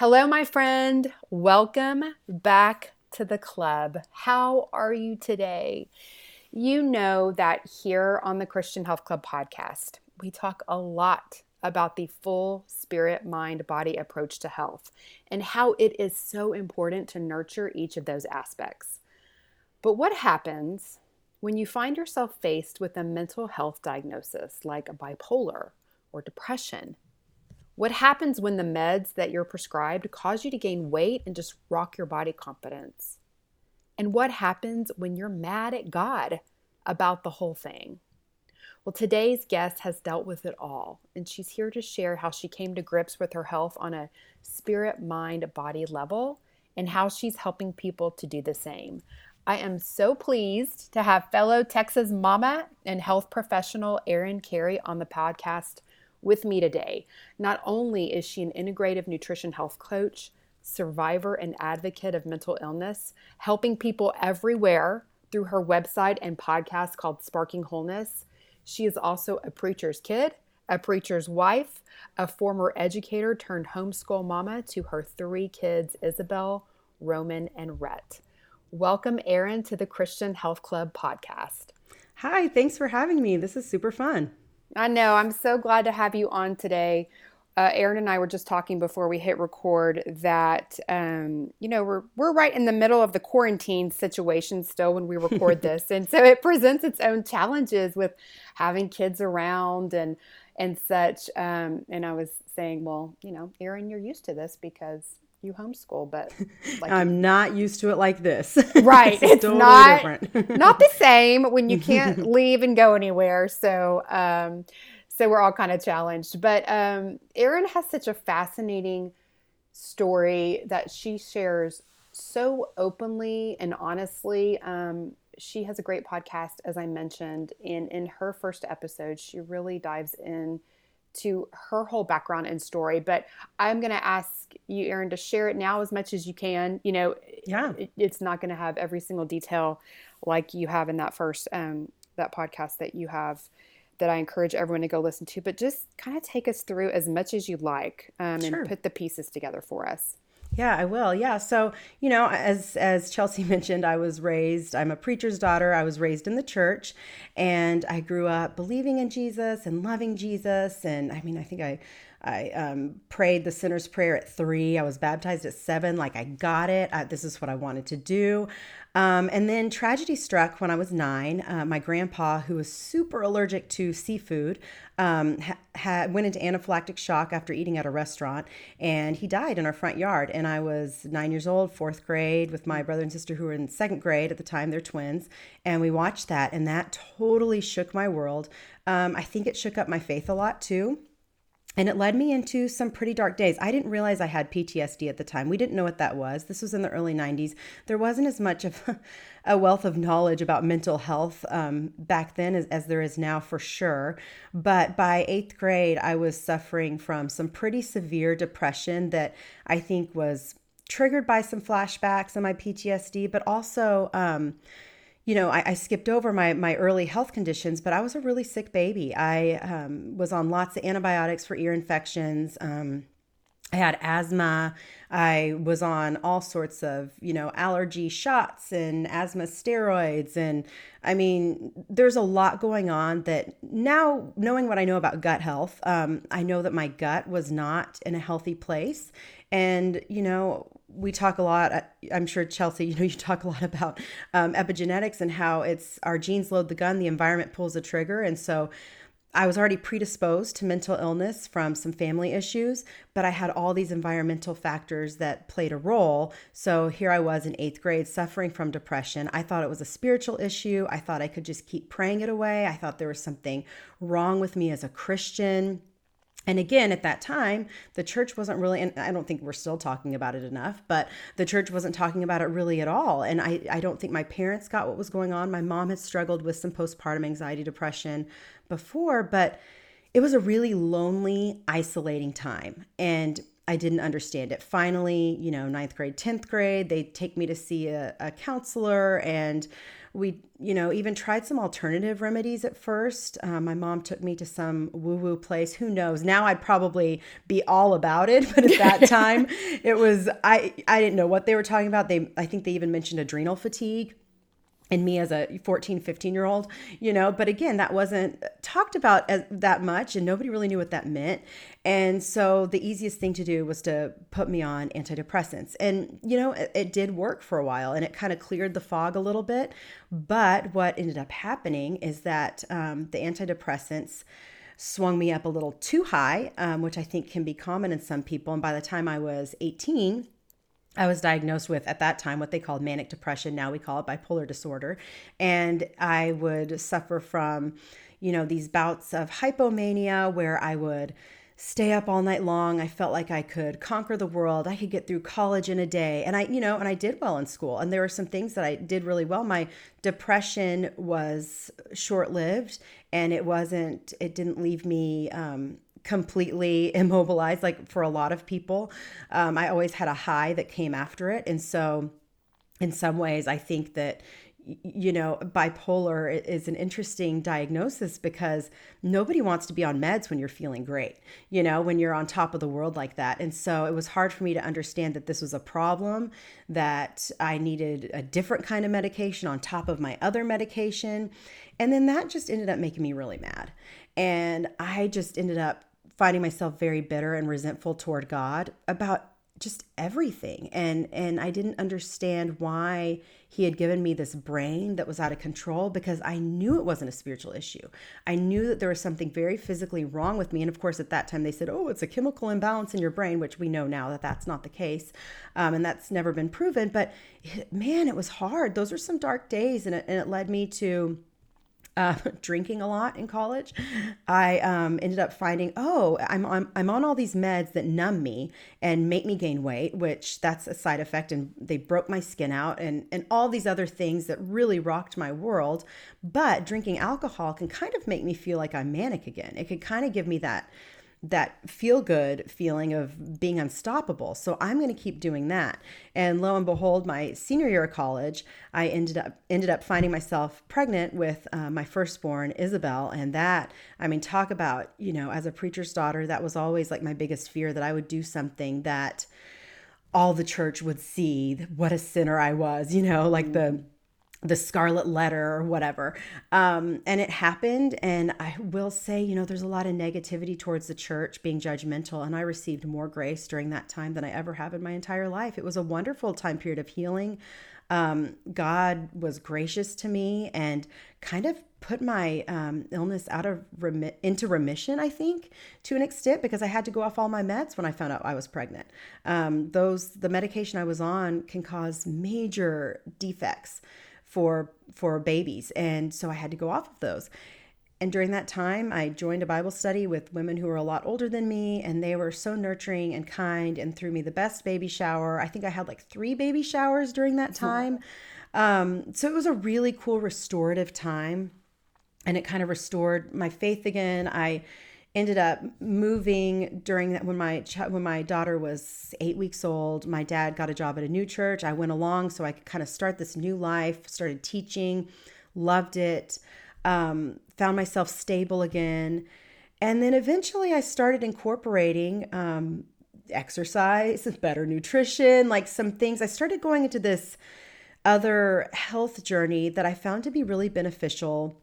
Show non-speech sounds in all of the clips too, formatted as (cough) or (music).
Hello, my friend. Welcome back to the club. How are you today? You know that here on the Christian Health Club podcast, we talk a lot about the full spirit, mind, body approach to health and how it is so important to nurture each of those aspects. But what happens when you find yourself faced with a mental health diagnosis like bipolar or depression what happens when the meds that you're prescribed cause you to gain weight and just rock your body confidence? And what happens when you're mad at God about the whole thing? Well, today's guest has dealt with it all, and she's here to share how she came to grips with her health on a spirit, mind, body level and how she's helping people to do the same. I am so pleased to have fellow Texas mama and health professional Erin Kerry on the podcast with me today. Not only is she an integrative nutrition health coach, survivor, and advocate of mental illness, helping people everywhere through her website and podcast called Sparking Wholeness, she is also a preacher's kid, a preacher's wife, a former educator turned homeschool mama to her three kids, Isabel, Roman, and Rhett. Welcome, Erin, to the Christian Health Club podcast. Hi, thanks for having me. This is super fun. I know. I'm so glad to have you on today. Uh, Erin and I were just talking before we hit record that um, you know we're we're right in the middle of the quarantine situation still when we record (laughs) this, and so it presents its own challenges with having kids around and and such. Um, and I was saying, well, you know, Erin, you're used to this because you homeschool, but (laughs) like I'm not used to it like this. (laughs) Right. it's, it's totally not (laughs) not the same when you can't leave and go anywhere. So um so we're all kind of challenged. But um Erin has such a fascinating story that she shares so openly and honestly. Um she has a great podcast, as I mentioned. And in her first episode, she really dives in to her whole background and story. But I'm going to ask you, Erin, to share it now as much as you can. You know, yeah, it, it's not going to have every single detail like you have in that first um, that podcast that you have that I encourage everyone to go listen to. But just kind of take us through as much as you'd like um, sure. and put the pieces together for us. Yeah, I will. Yeah. So, you know, as as Chelsea (laughs) mentioned, I was raised, I'm a preacher's daughter. I was raised in the church and I grew up believing in Jesus and loving Jesus and I mean, I think I I um, prayed the sinner's prayer at three. I was baptized at seven. Like I got it. I, this is what I wanted to do. Um, and then tragedy struck when I was nine. Uh, my grandpa, who was super allergic to seafood, um, ha- went into anaphylactic shock after eating at a restaurant, and he died in our front yard. And I was nine years old, fourth grade, with my brother and sister who were in second grade at the time. They're twins, and we watched that, and that totally shook my world. Um, I think it shook up my faith a lot too and it led me into some pretty dark days. I didn't realize I had PTSD at the time. We didn't know what that was. This was in the early 90s. There wasn't as much of (laughs) a wealth of knowledge about mental health um, back then as, as there is now, for sure. But by eighth grade, I was suffering from some pretty severe depression that I think was triggered by some flashbacks and my PTSD, but also. Um, you know, I, I, skipped over my my early health conditions, but I was a really sick baby. I um, was on lots of antibiotics for ear infections. Um, I had asthma. I was on all sorts of, you know, allergy shots and asthma steroids. And I mean, there's a lot going on that now, knowing what I know about gut health, um, I know that my gut was not in a healthy place. And, you know, we talk a lot i'm sure chelsea (laughs) you know you talk a lot about um, epigenetics and how it's our genes load the gun the environment pulls the trigger and so I was already predisposed to mental illness from some family issues, but I had all these environmental factors that played a role. So here I was in eighth grade suffering from depression. I thought it was a spiritual issue. I thought I could just keep praying it away. I thought there was something wrong with me as a Christian. And again, at that time, the church wasn't really, and I don't think we're still talking about it enough, but the church wasn't talking about it really at all. And I, I don't think my parents got what was going on. My mom had struggled with some postpartum anxiety, depression before, but it was a really lonely, isolating time. And I didn't understand it. Finally, you know, ninth grade, 10th grade, they take me to see a, a counselor and we, you know, even tried some alternative remedies at first. Um, my mom took me to some woo woo place. Who knows? Now I'd probably be all about it, (laughs) but at that (laughs) time, it was I I didn't know what they were talking about. They I think they even mentioned adrenal fatigue and me as a 14 15 year old you know but again that wasn't talked about as, that much and nobody really knew what that meant. And so the easiest thing to do was to put me on antidepressants. And you know it, it did work for a while and it kind of cleared the fog a little bit. But what ended up happening is that um, the antidepressants swung me up a little too high um, which i think can be common in some people. And by the time i was 18 I was diagnosed with at that time what they called manic depression. Now we call it bipolar disorder. And I would suffer from, you know, these bouts of hypomania where I would stay up all night long. I felt like I could conquer the world. I could get through college in a day. And I, you know, and I did well in school. And there were some things that I did really well. My depression was short lived and it wasn't, it didn't leave me, um, completely (laughs) immobilized like for a lot of people. Um, i always had a high that came after it. And so in some ways i think that you know bipolar is an interesting diagnosis because nobody wants to be on meds when you're feeling great you know when you're on top of the world like that. And so it was hard for me to understand that this was a problem that i needed a different kind of medication on top of my other medication. And then that just ended up making me really mad. And i just ended up finding myself very bitter and resentful toward God about just everything and and I didn't understand why he had given me this brain that was out of control because I knew it wasn't a spiritual issue. I knew that there was something very physically wrong with me and of course at that time they said, "Oh, it's a chemical imbalance in your brain," which we know now that that's not the case. Um, and that's never been proven, but man, it was hard. Those were some dark days and it, and it led me to uh, (laughs) drinking a lot in college, I um, ended up finding, oh, I'm on, I'm on all these meds that numb me and make me gain weight, which that's a side effect. And they broke my skin out and, and all these other things that really rocked my world. But drinking alcohol can kind of make me feel like I'm manic again. It could kind of give me that that feel good feeling of being unstoppable. So I'm going to keep doing that. And lo and behold, my senior year of college, I ended up ended up finding myself pregnant with uh, my firstborn, Isabel. And that, I mean, talk about you know, as a preacher's daughter, that was always like my biggest fear that I would do something that all the church would see what a sinner I was. You know, like the the scarlet letter or whatever. Um, and it happened and i will say you know there's a lot of negativity towards the church being judgmental and i received more grace during that time than i ever have in my entire life. It was a wonderful time period of healing. Um, god was gracious to me and kind of put my um, illness out of remi- into remission i think to an extent because i had to go off all my meds when i found out i was pregnant. Um, those the medication i was on can cause major defects for for babies and so I had to go off of those. And during that time, I joined a Bible study with women who were a lot older than me, and they were so nurturing and kind and threw me the best baby shower. I think I had like three baby showers during that time. Um, so it was a really cool restorative time, and it kind of restored my faith again. I ended up moving during that when my when my daughter was eight weeks old my dad got a job at a new church. I went along so i could kind of start this new life started teaching loved it um, found myself stable again. And then eventually i started incorporating um, exercise (laughs) better nutrition like some things. I started going into this other health journey that i found to be really beneficial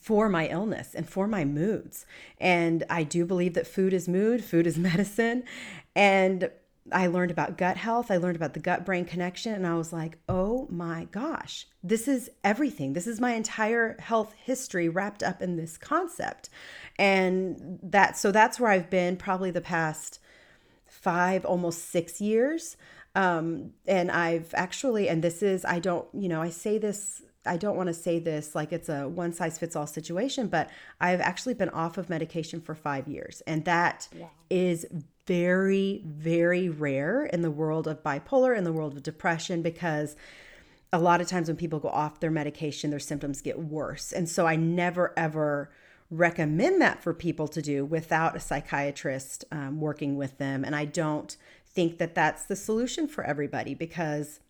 for my illness and for my moods. And I do believe that food is mood, food is (laughs) medicine. And I learned about gut health. I learned about the gut brain connection. And I was like, oh my gosh, this is everything. This is my entire health history wrapped up in this concept. And that, so that's where I've been probably the past five, almost six years. Um, and I've actually, and this is, I don't, you know, I say this I don't want to say this like it's a one size fits all situation, but I've actually been off of medication for five years. And that yeah. is very, very rare in the world of bipolar, in the world of depression, because a lot of times when people go off their medication, their symptoms get worse. And so I never, ever recommend that for people to do without a psychiatrist um, working with them. And I don't think that that's the solution for everybody because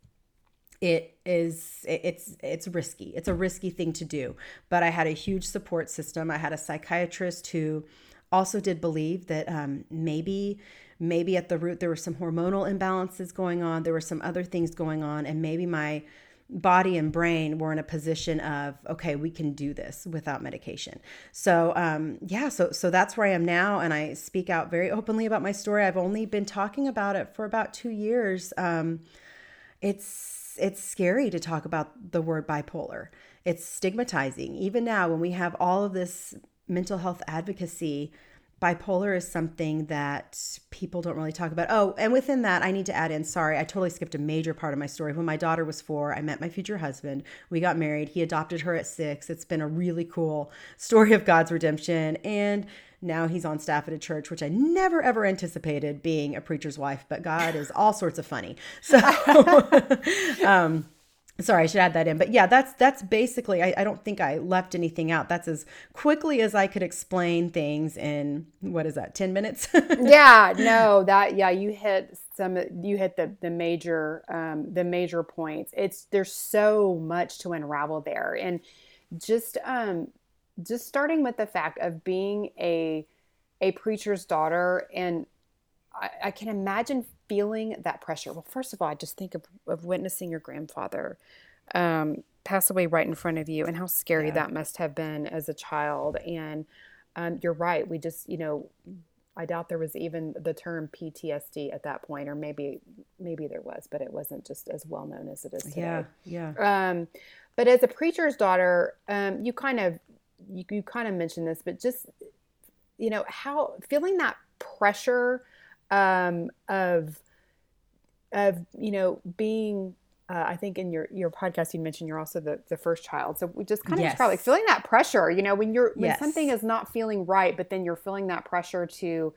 it is it's it's risky. It's a risky thing to do. But i had a huge support system. I had a psychiatrist who also did believe that um, maybe maybe at the root there were some hormonal imbalances going on there were some other things going on and maybe my body and brain were in a position of okay we can do this without medication. So um, yeah so so that's where i am now and i speak out very openly about my story. I've only been talking about it for about two years. Um, it's it's scary to talk about the word bipolar it's stigmatizing even now when we have all of this mental health advocacy, bipolar is something that people don't really talk about. Oh, and within that, I need to add in sorry, I totally skipped a major part of my story. When my daughter was four, I met my future husband. We got married. He adopted her at six. It's been a really cool story of God's redemption. And now he's on staff at a church, which I never ever anticipated being a preacher's wife, but God is all sorts of funny. (laughs) So, (laughs) um, sorry i should add that in. But yeah that's that's basically I, I don't think i left anything out. That's as quickly as i could explain things in what is that 10 minutes? (laughs) Yeah no that yeah you hit some you hit the the major um the major points. It's there's so much to unravel there. And just um just starting with the fact of being a a preacher's daughter and I, I can imagine feeling that pressure. Well, first of all, I just think of, of witnessing your grandfather um, pass away right in front of you and how scary yeah. that must have been as a child. And um, you're right. We just, you know, I doubt there was even the term PTSD at that point, or maybe maybe there was, but it wasn't just as well known as it is today. Yeah, yeah. Um, but as a preacher's daughter, um, you kind of you, you kind of mentioned this, but just you know how feeling that pressure um, of of you know being uh, I think in your your podcast you mentioned you're also the, the first child. So we just kind of yes. describe like feeling that pressure, you know, when you're when yes. something is not feeling right, but then you're feeling that pressure to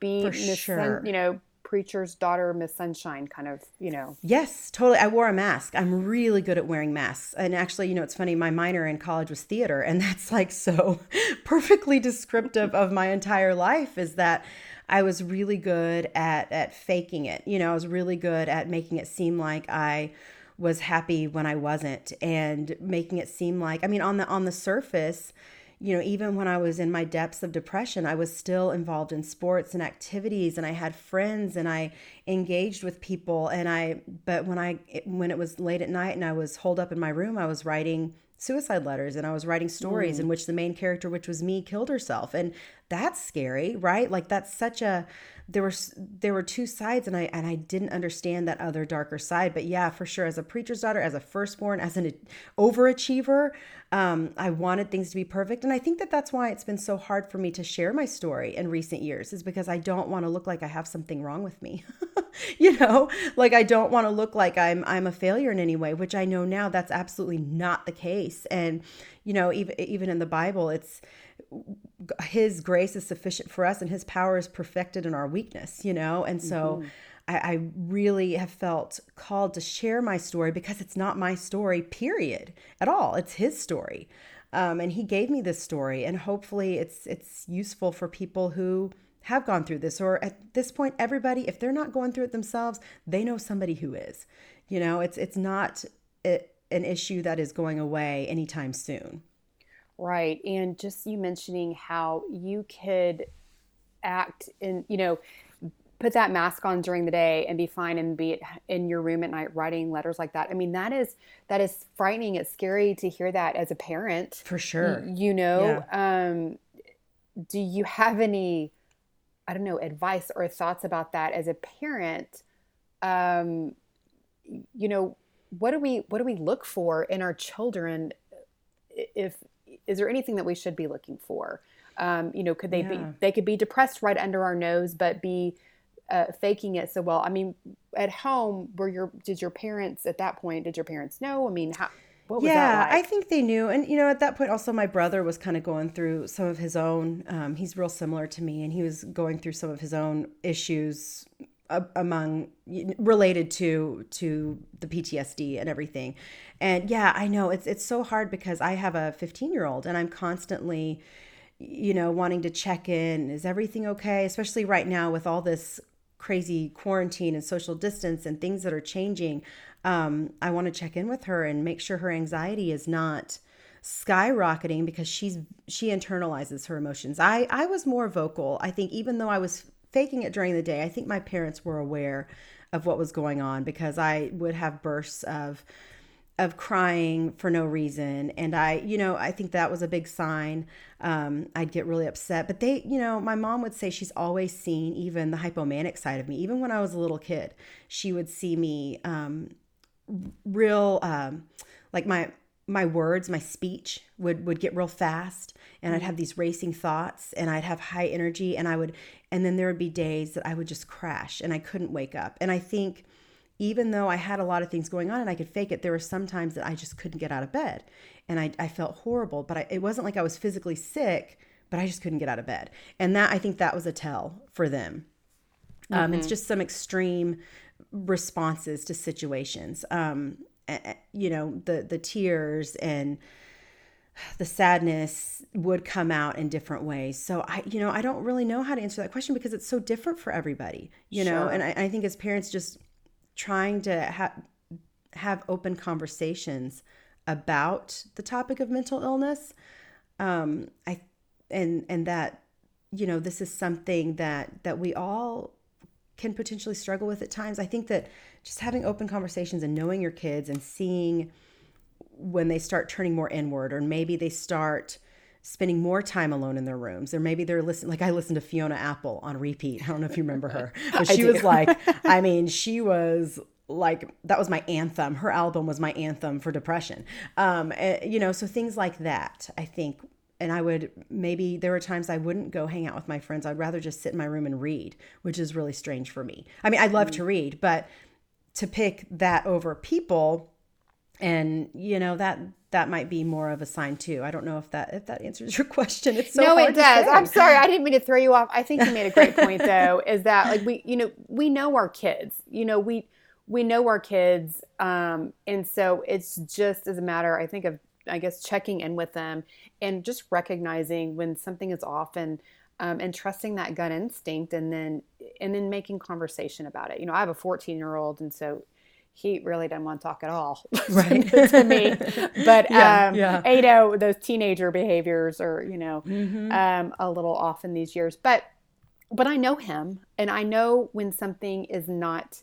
be Miss sure. You know, preacher's daughter, Miss Sunshine, kind of, you know. Yes, totally. I wore a mask. I'm really good at wearing masks. And actually, you know, it's funny, my minor in college was theater, and (laughs) that's like so (laughs) perfectly descriptive of my entire life is that I was really good at at faking it. You know, I was really good at making it seem like I was happy when I wasn't and making it seem like I mean on the on the surface, you know, even when I was in my depths of depression, I was still involved in sports and activities and I had friends and I engaged with people and I but when I when it was late at night and I was holed up in my room, I was writing suicide letters and I was writing stories mm. in which the main character, which was me, killed herself. And that's scary, right? Like that's such a there were there were two sides and I and I didn't understand that other darker side. But yeah, for sure, as a preacher's daughter, as a firstborn, as an overachiever, um, I wanted things to be perfect, and I think that that's why it's been so hard for me to share my story in recent years. Is because I don't want to look like I have something wrong with me. (laughs) you know, like I don't want to look like I'm I'm a failure in any way, which I know now that's absolutely not the case. And you know, even even in the Bible, it's his grace is sufficient for us and his power is perfected in our weakness you know and so mm-hmm. I, I, really have felt called to share my story because it's not my story period at all. It's his story. Um, and he gave me this story and hopefully it's it's useful for people who have gone through this or at this point everybody if they're not going through it themselves they know somebody who is. You know it's it's not an issue that is going away anytime soon. Right. And just you mentioning how you could act in, you know, put that mask on during the day and be fine and be in your room at night writing letters like that. I mean, that is that is frightening. It's scary to hear that as a parent. For sure. You, you know, yeah. um do you have any I don't know, advice or thoughts about that as a parent. Um, you know, what do we what do we look for in our children? If is there anything that we should be looking for? Um, you know, could they yeah. be they could be depressed right under our nose, but be uh, faking it so well. I mean, at home, were your did your parents at that point? Did your parents know? I mean, how what was that? yeah, like? I think they knew. And, you know, at that point, also, my brother was kind of going through some of his own, um, he's real similar to me, and he was going through some of his own issues among related to to the PTSD and everything. And yeah, I know it's it's so hard because I have a 15-year-old and I'm constantly you know wanting to check in is everything okay especially right now with all this crazy quarantine and social distance and things that are changing um, I want to check in with her and make sure her anxiety is not skyrocketing because she's she internalizes her emotions. I I was more vocal. I think even though I was faking it during the day, I think my parents were aware of what was going on because I would have bursts of of crying for no reason. And i you know i think that was a big sign. Um, i'd get really upset. But they you know my mom would say she's always seen even the hypomanic side of me. Even when i was a little kid she would see me um, real um, like my my words my speech would would get real fast. And i'd have these racing thoughts and i'd have high energy and i would and then there would be days that i would just crash and i couldn't wake up. And i think even though i had a lot of things going on and i could fake it there were some times that i just couldn't get out of bed and i, I felt horrible but I, it wasn't like i was physically sick but i just couldn't get out of bed and that i think that was a tell for them mm-hmm. um, it's mm-hmm. just some extreme responses to situations. Um, you know, the the tears and the sadness would come out in different ways. So I, you know, I don't really know how to answer that question because it's so different for everybody, you sure. know. And I, I, think as parents, just trying to have have open conversations about the topic of mental illness, um, I and and that you know this is something that that we all can potentially struggle with at times. I think that just having open conversations and knowing your kids and seeing when they start turning more inward or maybe they start spending more time alone in their rooms or maybe they're listening like i listened to fiona apple on repeat i don't know if you remember her (laughs) but she was like (laughs) i mean she was like that was my anthem her album was my anthem for depression um and, eh, you know so things like that i think and I would maybe there were times I wouldn't go hang out with my friends. I'd rather just sit in my room and read, which is really strange for me. I mean, I love mm-hmm. to read, but to pick that over people and you know that that might be more of a sign too. I don't know if that if that answers your (laughs) question. It's so no, it does. I'm sorry, I didn't mean to throw you off. I think you made a great (laughs) point though. Is that like we you know we know our kids. You know we we know our kids, um, and so it's just as a matter I think of I guess checking in with them and just recognizing when something is off and um, and trusting that gut instinct and then and then making conversation about it. You know, I have a 14 year old and so he really doesn't want to talk at all (laughs) (laughs) right. to me. (laughs) But yeah, um, yeah. you know, those teenager behaviors are you know mm-hmm. um, a little off in these years. But but I know him and I know when something is not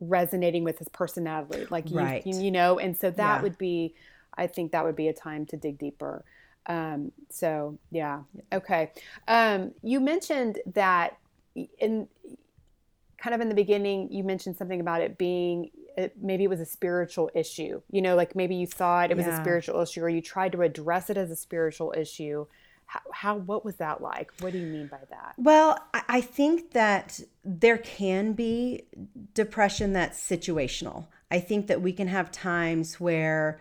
resonating with his personality, like you, right. you, you know, and so that yeah. would be I think that would be a time to dig deeper. Um, so yeah, okay. Um, you mentioned that in kind of in the beginning, you mentioned something about it being it, maybe it was a spiritual issue. You know, like maybe you thought it was yeah. a spiritual issue, or you tried to address it as a spiritual issue. How, how, what was that like? What do you mean by that? Well, I think that there can be depression that's situational. I think that we can have times where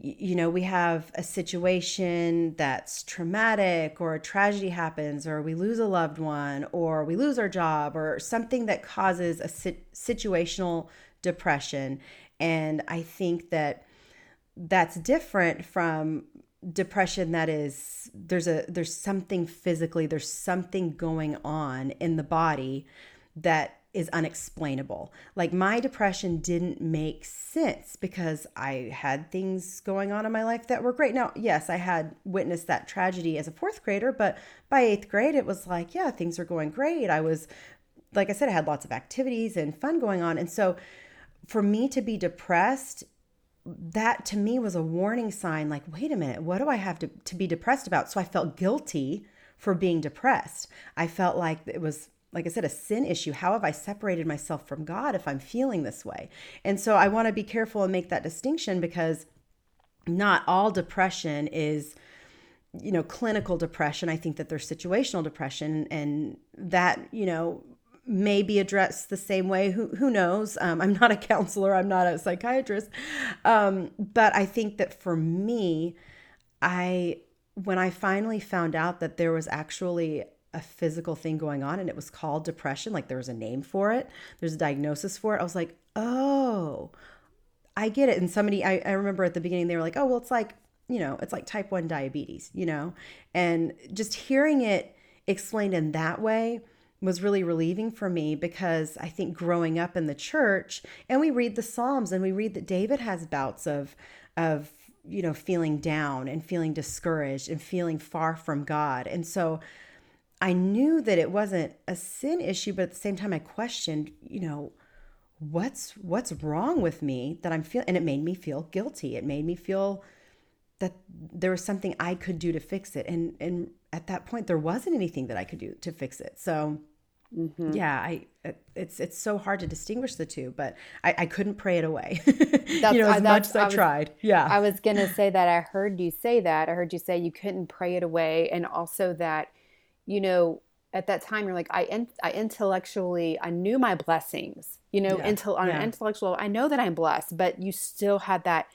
you know, we have a situation that's traumatic or a tragedy happens or we lose a loved one or we lose our job or something that causes a situational depression. And I think that that's different from depression that is there's a there's something physically there's something going on in the body that is unexplainable. Like my depression didn't make sense because I had things going on in my life that were great. Now, yes, I had witnessed that tragedy as a fourth grader, but by eighth grade, it was like, yeah, things are going great. I was, like I said, I had lots of activities and fun going on. And so for me to be depressed, that to me was a warning sign like, wait a minute, what do I have to, to be depressed about? So I felt guilty for being depressed. I felt like it was like I said, a sin issue. How have I separated myself from God if I'm feeling this way? And so I want to be careful and make that distinction because not all depression is you know clinical depression i think that there's situational depression and that you know may be addressed the same way. Who, who knows? Um, i'm not a (laughs) counselor. I'm not a psychiatrist. Um, but i think that for me i when i finally found out that there was actually a physical thing going on and it was called depression like there was a name for it there's a diagnosis for it i was like oh i get it. And somebody I, I remember at the beginning they were like oh well it's like you know it's like type 1 diabetes you know? And just hearing it explained in that way was really relieving for me because I think growing up in the church and we read the Psalms and we read that David has bouts of of you know feeling down and feeling discouraged and feeling far from God. And so I knew that it wasn't a sin issue, but at the same time I questioned, you know, what's what's wrong with me that I'm feeling and it made me feel guilty. It made me feel that there was something I could do to fix it. And and at that point there wasn't anything that I could do to fix it. So Mm-hmm. Yeah, I it's it's so hard to distinguish the two, but I, I couldn't pray it away. (laughs) you know, as much as I, I was, tried. Yeah, I was gonna say that. I heard you say that. I heard you say you couldn't pray it away, and also that you know, at that time you're like, I, in, I intellectually, I knew my blessings, you know, yeah. until on yeah. an intellectual, I know that I'm blessed, but you still had that,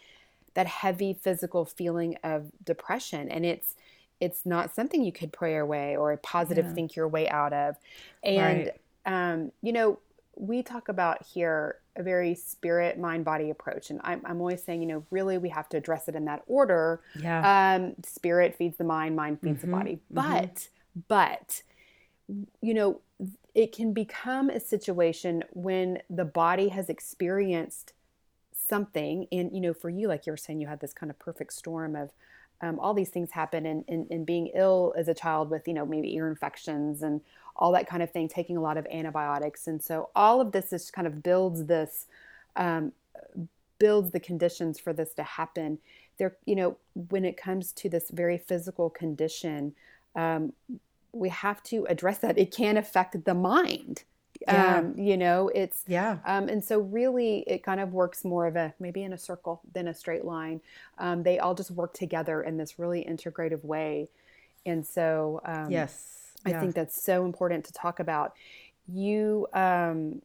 that heavy physical feeling of depression. And it's, it's not something you could pray away or a positive yeah. think your way out of. And, right. um, you know, we talk about here a very spirit, mind, body approach. And I'm, I'm always saying, you know, really we have to address it in that order. Yeah. Um, spirit feeds the mind, mind feeds mm-hmm. the body. Mm-hmm. But but, you know, it can become a situation when the body has experienced something. And, you know, for you, like you were saying, you had this kind of perfect storm of, um, all these things happen and, and, and, being ill as a child with you know maybe ear infections and all that kind of thing taking a lot of antibiotics and so all of this is kind of builds this um, builds the conditions for this to happen there you know when it comes to this very physical condition um, we have to address that. It can affect the mind. Yeah. Um, you know, it's yeah. Um, and so really, it kind of works more of a maybe in a circle than a straight line. Um, they all just work together in this really integrative way, and so um, yes, I think that's so important to talk about. You um,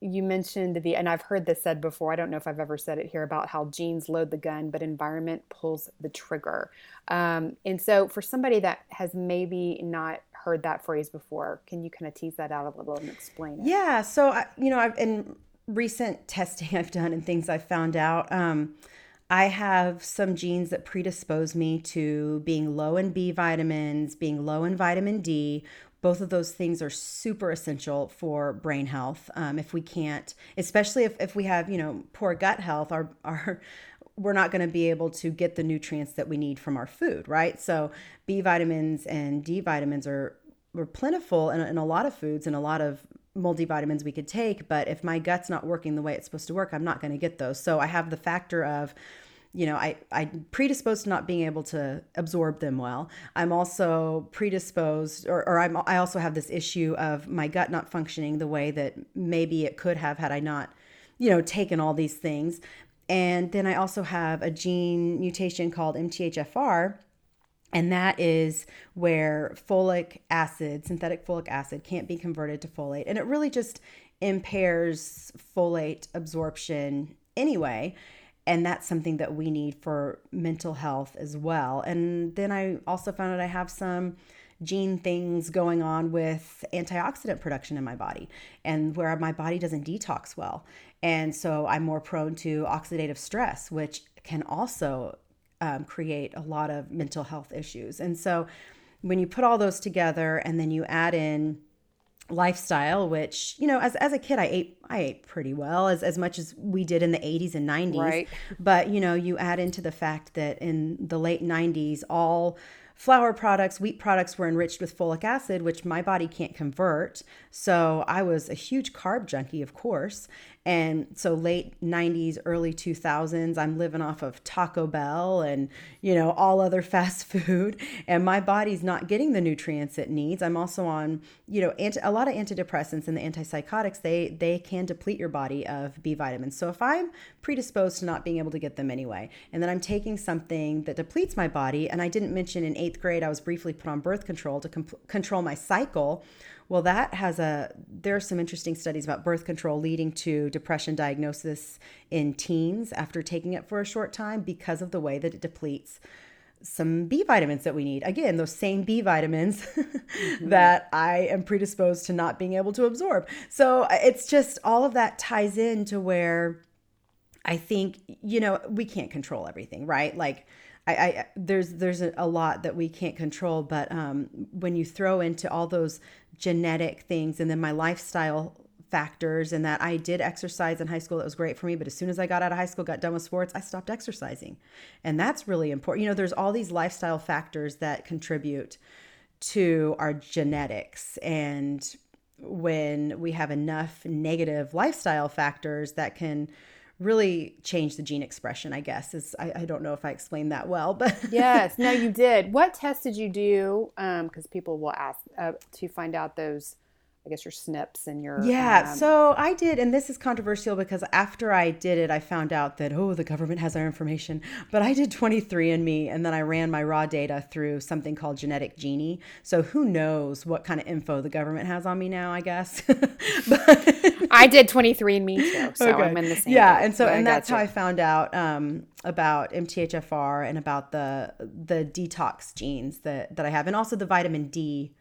you mentioned the and I've heard this said before. I don't know if I've ever said it here about how genes load the gun, but environment pulls the trigger. Um, and so, for somebody that has maybe not heard that phrase before, can you kind of tease that out a little and explain it? Yeah. So, you know, I've in recent (laughs) testing I've done and things I've found out. Um, I have some genes that predispose me to being low in B vitamins, being low in vitamin D, both of those things are super essential for brain health. Um, if we can't, especially if, if we have, you know, poor gut health, our, our, we're not going to be able to get the nutrients that we need from our food, right? So B vitamins and D vitamins are, are plentiful in, in a lot of foods and a lot of multivitamins we could take. But if my gut's not working the way it's supposed to work, I'm not going to get those. So I have the factor of, you know, I, I'm predisposed to not being able to absorb them well. I'm also predisposed, or, or I'm, I also have this issue of my gut not functioning the way that maybe it could have had I not, you know, taken all these things. And then I also have a gene mutation called MTHFR. And that is where folic acid, synthetic folic acid, can't be converted to folate. And it really just impairs folate absorption anyway and that's something that we need for mental health as well. And then I also found out I have some gene things going on with antioxidant production in my body and where my body doesn't detox well. And so I'm more prone to oxidative stress, which can also um, create a lot of mental health issues. And so when you put all those together and then you add in lifestyle which you know as, as a kid i ate i ate pretty well as, as much as we did in the 80s and 90s right. but you know you add into the fact that in the late 90s all flour products wheat products were enriched with folic acid which my body can't convert so i was a huge carb junkie of course And so late 90s, early 2000s, I'm living off of Taco Bell and, you know, all other (laughs) fast food. And my body's not getting the nutrients it needs. I'm also on, you know, anti- a lot of antidepressants and the antipsychotics, they, they can deplete your body of B vitamins. So if I'm predisposed to not being able to get them anyway, and then I'm taking something that depletes my body, and I didn't mention in eighth grade, I was briefly put on birth control to comp- control my cycle well, that has a, there are some interesting studies about birth control leading to depression diagnosis in teens after taking it for a short time because of the way that it depletes some B vitamins that we need. Again, those same B vitamins (laughs) mm-hmm. that I am predisposed to not being able to absorb. So uh, it's just all of that ties in to where I think, you know, we can't control everything, right? Like, I, I, there's there's a, lot that we can't control, but um, when you throw into all those genetic things and then my lifestyle factors and that I did exercise in high school that was great for me but as soon as I got out of high school got done with sports I stopped exercising. And that's really important you know there's all these lifestyle factors that contribute to our genetics. And when we have enough negative lifestyle factors that can really change the gene expression i guess is i, I don't know if i explained that well but (laughs) yes no you did. What test did you do because um, people will ask uh, to find out those guess your SNPs and your yeah. Um, so I did, and this is controversial because after I did it, I found out that oh, the government has our information. But I did 23andMe, and then I ran my raw data through something called Genetic Genie. So who knows what kind of info the government has on me now? I guess. (laughs) but I did 23andMe too, so okay. I'm in the same. Yeah, and so and that's how I found out um, about MTHFR and about the the detox genes that that I have, and also the vitamin D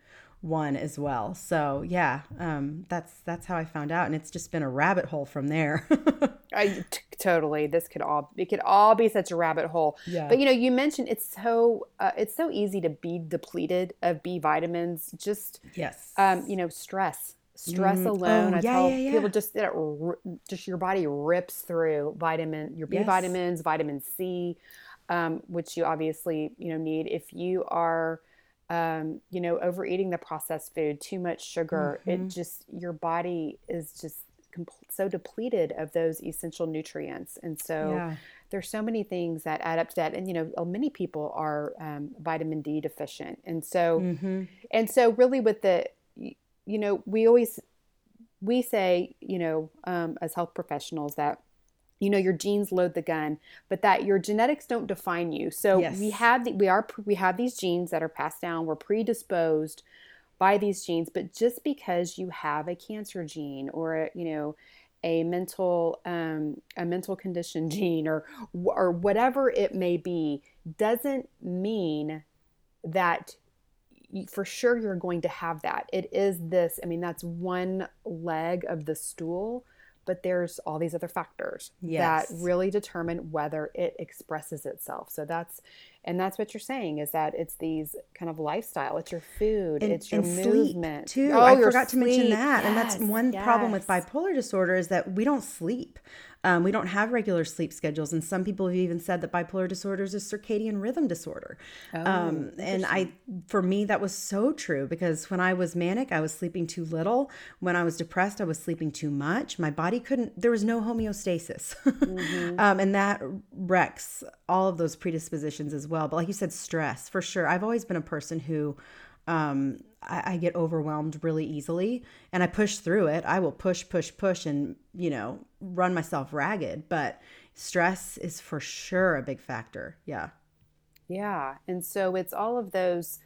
one as well. So yeah, um, that's that's how I found out, and it's just been a rabbit hole from there. (laughs) I t- totally. This could all it could all be such a rabbit hole. Yeah. But you know, you mentioned it's so uh, it's so easy to be depleted of B vitamins. Just yes, um, you know, stress. Stress mm. alone, oh, I yeah, tell yeah, yeah. people just that just your body rips through vitamin, your B yes. vitamins, vitamin C, um, which you obviously you know need if you are um, you know, overeating the processed food, too much sugar, mm-hmm. it just, your body is just so depleted of those essential nutrients. And so yeah. there's so many things that add up to that. And, you know, uh, many people are um, vitamin D deficient. And so, mm-hmm. and so really with the, you know, we always, we say, you know, um, as health professionals that you know your genes load the gun but that your genetics don't define you. So yes. we have the, we are we have these genes that are passed down. We're predisposed by these genes but just because you have a cancer gene or a, you know a mental um, a mental condition (laughs) gene or or whatever it may be doesn't mean that for sure you're going to have that. It is this i mean that's one leg of the stool but there's all these other factors yes. that really determine whether it expresses itself. So that's and that's what you're saying is that it's these kind of lifestyle it's your food and, it's your movement too oh, i forgot to mention that yes, and that's one yes. problem with bipolar disorder is that we don't sleep um, we don't have regular sleep schedules, and some people have even said that bipolar disorder is a circadian rhythm disorder. Oh, um, and I, for me, that was so true because when I was manic, I was sleeping too little. When I was depressed, I was sleeping too much. My body couldn't. There was no homeostasis, (laughs) mm-hmm. um, and that wrecks all of those predispositions as well. But like you said, stress for sure. I've always been a person who um, I, I, get overwhelmed really easily and I push through it. I will push, push, push and, you know, run myself ragged. But stress is for sure a big factor. Yeah. Yeah. And so it's all of those.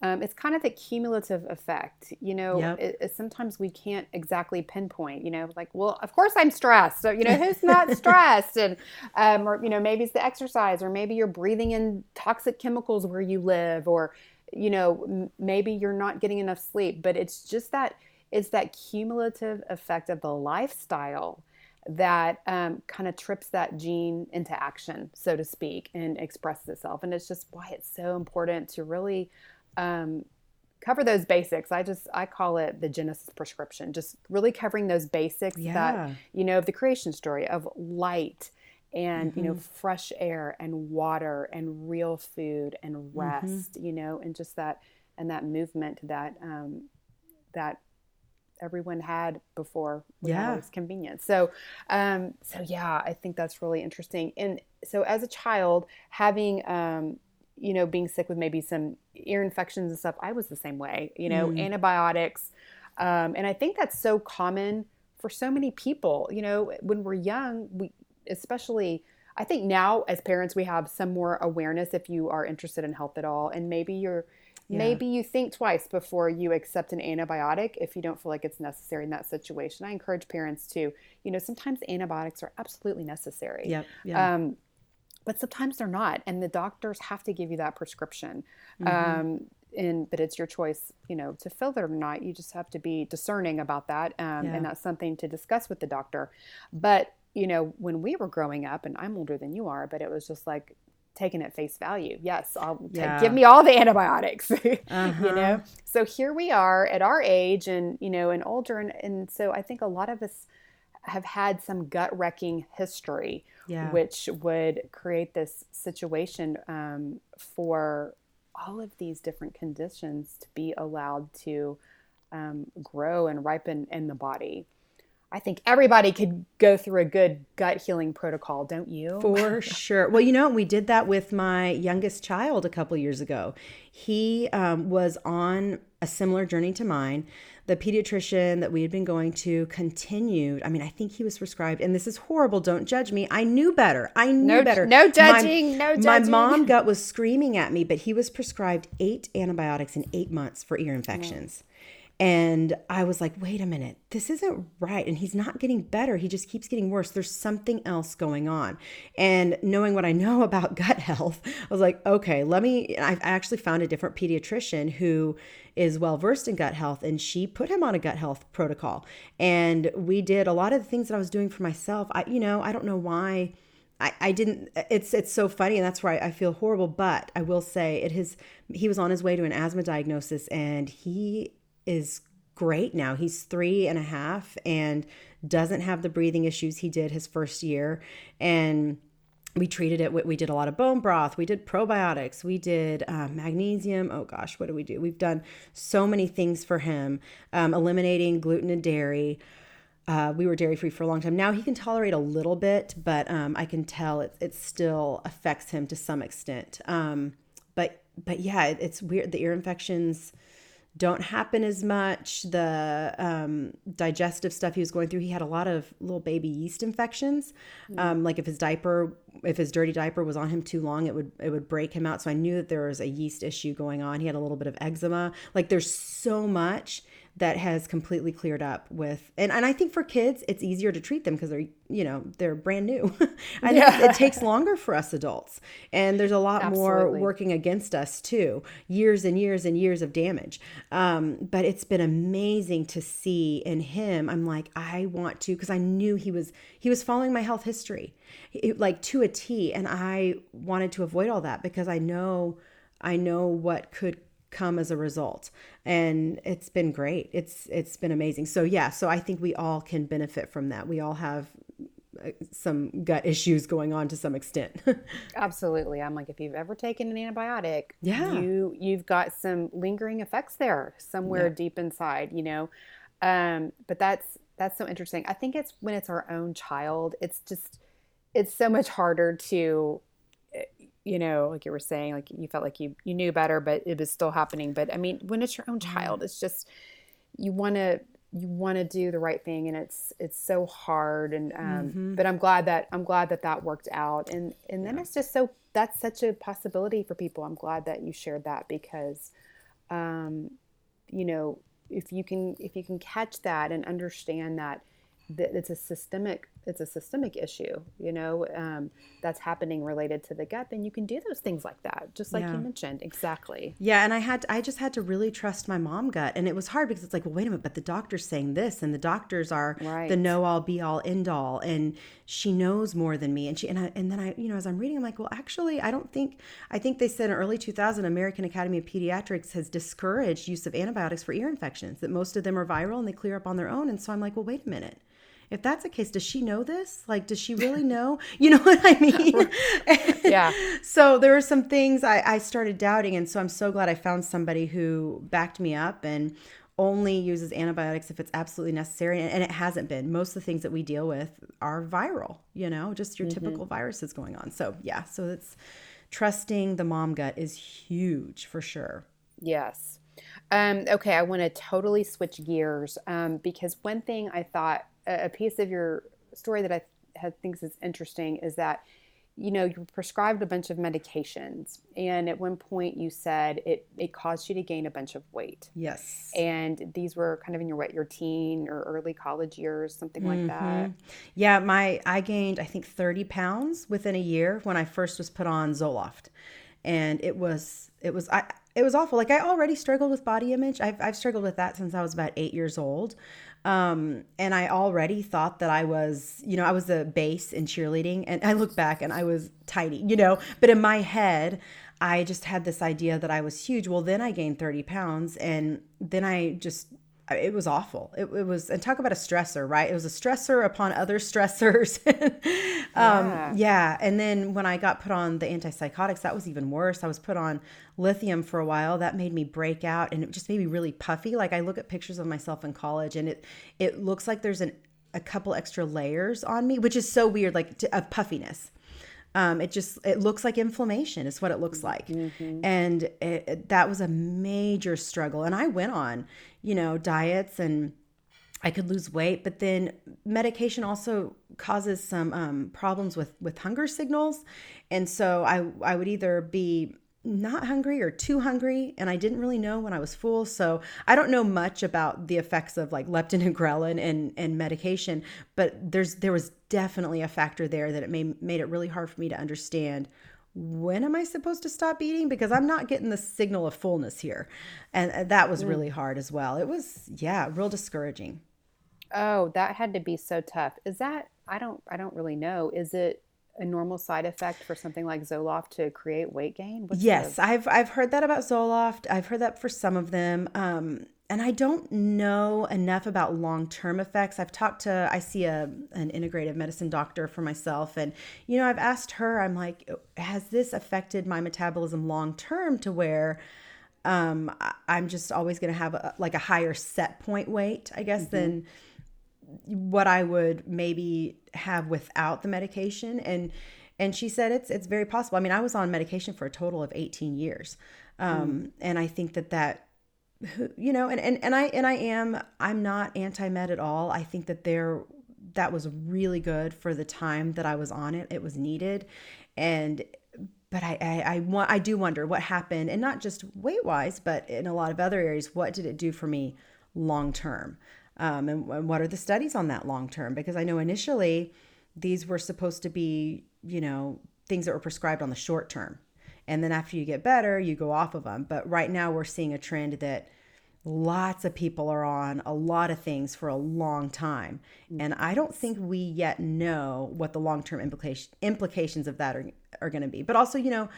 Um, it's kind of the cumulative effect, you know. Yep. It, it, sometimes we can't exactly pinpoint, you know, like, well, of course I'm stressed. So, you know, who's not (laughs) stressed? And, um, or, you know, maybe it's the exercise, or maybe you're breathing in toxic chemicals where you live, or, you know m- maybe you're not getting enough sleep but it's just that it's that cumulative effect of the lifestyle that um, kind of trips that gene into action so to speak and expresses itself and it's just why it's so important to really um, cover those basics i just i call it the genesis prescription just really covering those basics yeah. that you know of the creation story of light and mm-hmm. you know mm-hmm. fresh air and water and real food and mm-hmm. rest mm-hmm. you know and just that and that movement that um, that everyone had before yeah convenient so um so yeah i think that's really interesting and so as a child having um you know being sick with maybe some ear infections and stuff i was the same way you know mm. antibiotics um, and i think that's so common for so many people you know when we're young we especially i think now as parents we have some more awareness if you are interested in health at all and maybe you're yeah. maybe you think twice before you accept an antibiotic if you don't feel like it's necessary in that situation. I encourage parents to, you know, sometimes antibiotics are absolutely necessary. Yep. Yeah. Um, but sometimes they're not, and the doctors have to give you that prescription. Mm-hmm. Um, and but it's your choice, you know, to fill it or not. You just have to be discerning about that, um, yeah. and that's something to discuss with the doctor. But you know, when we were growing up, and I'm older than you are, but it was just like taken at face value. Yes, I'll yeah. give me all the antibiotics. (laughs) uh-huh. You know. So here we are at our age, and you know, and older, and and so I think a lot of us have had some gut wrecking history, yeah. which would create this situation um, for all of these different conditions to be allowed to um, grow and ripen in the body. I think everybody could go through a good gut healing protocol, don't you? For (laughs) sure. Well, you know, we did that with my youngest child a couple years ago. He um, was on a similar journey to mine. The pediatrician that we had been going to continued. I mean, I think he was prescribed, and this is horrible. Don't judge me. I knew better. I knew no, better. No judging. My, no judging. My mom gut was screaming at me, but he was prescribed eight antibiotics in eight months for ear infections. And I was like, wait a minute, this isn't right. And he's not getting better. He just keeps getting worse. There's something else going on. And knowing what I know (laughs) about gut health, I was like, okay, let me. I actually found a different pediatrician who is well versed in gut health, and she put him on a gut health protocol. And we did a lot of the things that I was doing for myself. I, you know, I don't know why. I, I didn't it's it's so funny and that's why I feel horrible but I will say it has he was on his way to an asthma diagnosis and he is great now. He's three and a half and doesn't have the breathing issues he did his first year. And we treated it. We did a lot of bone broth. We did probiotics. We did uh, magnesium. Oh gosh, what do we do? We've done so many things for him, um, eliminating gluten and dairy. Uh, we were dairy free for a long time. Now he can tolerate a little bit, but um, I can tell it, it still affects him to some extent. Um, but but yeah, it, it's weird. The ear infections don't happen as much. The um, digestive stuff he was going through, he had a lot of little baby yeast infections. Mm-hmm. Um, like if his diaper, if his dirty diaper was on him too long, it would it would break him out. So I knew that there was a yeast issue going on. He had a little bit of eczema. Like there's so much that has completely cleared up with and, and i think for kids it's easier to treat them because they're you know they're brand new (laughs) and yeah. it, (laughs) it, takes longer for us adults and there's a lot Absolutely. more working against us too years and years and years of damage um, but it's been amazing to see in him i'm like i want to because i knew he was he was following my health history it, like to a t and i wanted to avoid all that because i know i know what could come as a result. And it's been great. It's it's been amazing. So yeah so i think we all can benefit from that. We all have uh, some gut issues going on to some extent. (laughs) Absolutely. I'm like if you've ever taken an antibiotic yeah. you you've got some lingering effects there somewhere yeah. deep inside you know? Um but that's that's so interesting. I think it's when it's our own child it's just it's so much harder to you know, like you were saying, like you felt like you you knew better, but it was still happening. But I mean, when it's your own child, it's just you want to you want to do the right thing, and it's it's so hard. And um, mm-hmm. but I'm glad that I'm glad that that worked out. And and then yeah. it's just so that's such a possibility for people. I'm glad that you shared that because, um, you know, if you can if you can catch that and understand that that it's a systemic it's a systemic issue you know um, that's happening related to the gut then you can do those things like that just like yeah. you mentioned exactly yeah and i had i just had to really trust my mom gut and it was hard because it's like well wait a minute but the doctor's saying this and the doctors are right. the know all be all end all and she knows more than me and she and I and then i you know as i'm reading i'm like well actually i don't think i think they said in early 2000 american academy of pediatrics has discouraged use of antibiotics for ear infections that most of them are viral and they clear up on their own and so i'm like well wait a minute if that's the case, does she know this? Like, does she really know? (laughs) You know what I mean? (laughs) yeah. (laughs) so there were some things I, I started doubting. And so I'm so glad I found somebody who backed me up and only uses antibiotics if it's absolutely necessary and, and it hasn't been most of the things that we deal with are viral you know just your mm-hmm. typical viruses going on so yeah so it's trusting the mom gut is huge for sure yes um, okay i want to totally switch gears um, because one thing i thought a piece of your story that i had thinks is interesting is that you know, you prescribed a bunch of medications, and at one point you said it it caused you to gain a bunch of weight. Yes. And these were kind of in your what your teen or early college years, something like mm-hmm. that. Yeah, my I gained I think 30 pounds within a year when I first was put on Zoloft. And it was it was I it was awful. Like I already struggled with body image. I've I've struggled with that since I was about 8 years old. Um, and I already thought that I was, you know, I was a base in cheerleading. And I look back and I was tiny, you know, but in my head, I just had this idea that I was huge. Well, then I gained 30 pounds and then I just it was awful. It, it, was, and talk about a stressor, right? It was a stressor upon other (laughs) stressors. (laughs) um, yeah. yeah. And then when I got put on the antipsychotics, that was even worse. I was put on lithium for a while. That made me break out and it just made me really puffy. Like I look at pictures of myself in college and it, it looks like there's an, a couple extra layers on me, which is so weird, like to, of puffiness. Um, it just it looks like inflammation is what it looks like. Mm-hmm. and it, it, that was a major struggle. And i went on you know diets and i could lose weight but then medication also causes some um, problems with with hunger signals. And so i i would either be not hungry or too hungry and i didn't really know when i was full so i don't know much about the effects of like leptin and ghrelin and and medication but there's there was definitely a factor there that it made made it really hard for me to understand when am i supposed to stop eating? Because i'm not getting the signal of fullness here and that was mm. really hard as well. It was yeah real discouraging. Oh that had to be so tough. Is that i don't i don't really know. Is it a normal side effect for something like Zoloft to create weight gain? What's yes, the... I've I've heard that about Zoloft. I've heard that for some of them. Um, and I don't know enough about long-term effects. I've talked to I see a an integrative medicine doctor for myself and you know, I've asked her I'm like has this affected my metabolism long term to where um, I'm just always going to have a, like a higher set point weight, I guess, mm-hmm. than what I would maybe have without the medication and and she said it's it's very possible. I mean, I was on medication for a total of 18 years. Um, mm. and I think that that you know and, and and I and I am I'm not anti-med at all. I think that there that was really good for the time that I was on it. It was needed. And but I, I, I want I do wonder what happened and not just weight wise, but in a lot of other areas, what did it do for me long term? Um, and, and what are the studies on that long term? Because I know initially these were supposed to be, you know, things that were prescribed on the short term. And then after you get better, you go off of them. But right now we're seeing a trend that lots of people are on a lot of things for a long time. And I don't think we yet know what the long term implication, implications of that are, are going to be. But also, you know,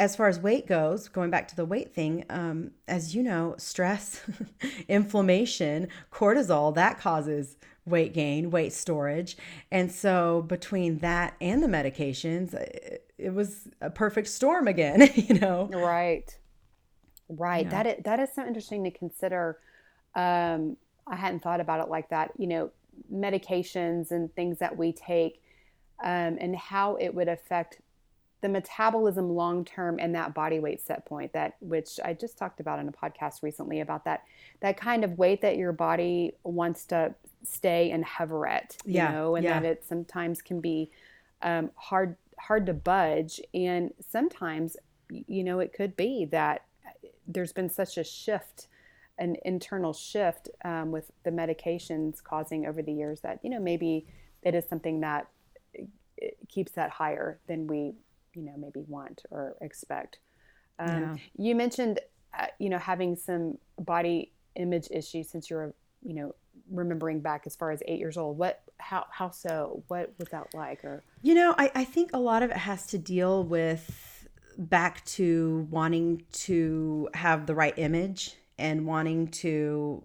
as far as weight goes, going back to the weight thing, um, as you know, stress, (laughs) inflammation, cortisol, that causes weight gain, weight storage. And so between that and the medications, it was a perfect storm again, (laughs) you know? Right. Right. Yeah. That is, that is so interesting to consider. Um, I hadn't thought about it like that. You know, medications and things that we take um, and how it would affect the metabolism long term and that body weight set point that which I just talked about in a podcast recently about that that kind of weight that your body wants to stay and hover at you yeah, know and yeah. that it sometimes can be um, hard hard to budge and sometimes you know it could be that there's been such a shift an internal shift um, with the medications causing over the years that you know maybe it is something that keeps that higher than we you know maybe want or expect. Um, yeah. You mentioned uh, you know having some body image issues since you're you know remembering back as far as eight years old. What how how so? What was that like? Or you know I I think a lot of it has to deal with back to wanting to have the right image and wanting to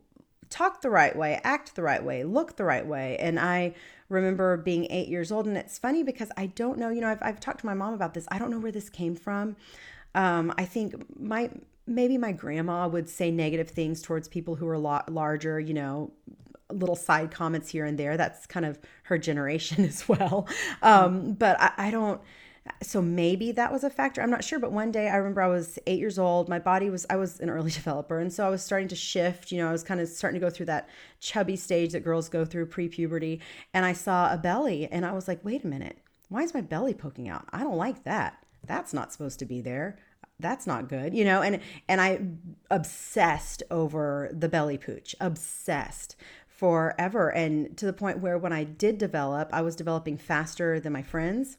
talk the right way, act the right way, look the right way. And I remember being eight years old. And it's funny because I don't know, you know, I've, I've talked to my mom about this. I don't know where this came from. Um, I think my maybe my grandma would say negative things towards people who are a lot larger, you know, little side comments here and there. That's kind of her generation (laughs) as well. Um, but I, I don't so maybe that was a factor i'm not sure but one day i remember i was eight years old my body was i was an early (laughs) developer and so i was starting to shift you know i was kind of starting to go through that chubby stage that girls go through pre-puberty and i saw a belly and i was like wait a minute why is my belly poking out? I don't like that. That's not supposed to be there. That's not good you know and and i obsessed over the belly pooch obsessed forever and to the point where when i did develop i was developing faster than my friends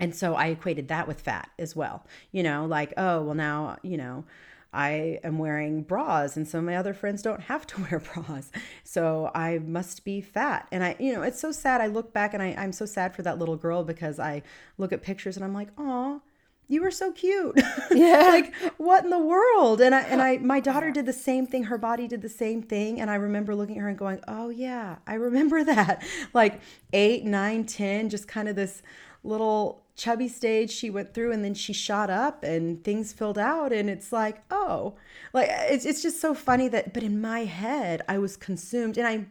and so I equated that with fat as well. You know, like, oh, well, now, you know, I am wearing bras and some of my other friends don't have to (laughs) wear bras. So I must be fat. And I, you know, it's so sad. I look back and I, I'm so sad for that little girl because I look at pictures and I'm like, oh, you were so cute. (laughs) Yeah. like what in the world? And I and I my daughter did the same thing. Her body did the same thing. And I remember looking at her and going, Oh yeah, I remember (laughs) that. Like eight, nine, ten, just kind of this little chubby stage she went through and then she shot up and things filled out and it's like oh like it's, it's just so funny that but in my head i was consumed and i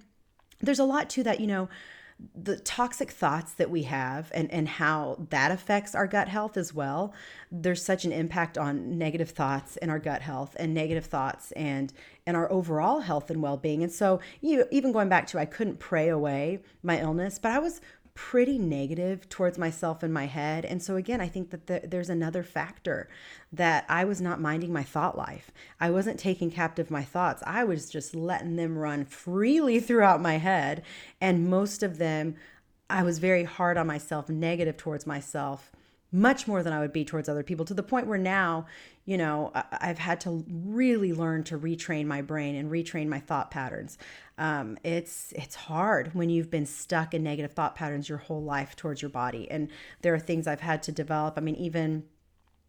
there's a lot to that you know the toxic thoughts that we have and and how that affects our gut health as well. There's such an impact on negative thoughts in our gut health and negative thoughts and and our overall health and well-being. And so you even going back to i couldn't pray away my illness but i was pretty negative towards myself in my head. And so, again, I think that the, there's another factor that I was not minding my thought life. I wasn't taking captive my thoughts. I was just letting them run freely (laughs) throughout my head. And most of them, I was very hard on myself, negative towards myself much more than I would be towards other people to the point where now, you know, I've had to really learn to retrain my brain and retrain my thought patterns. Um, it's it's hard when you've been stuck in negative thought patterns your whole life towards your body, and there are things I've had to develop. I mean, even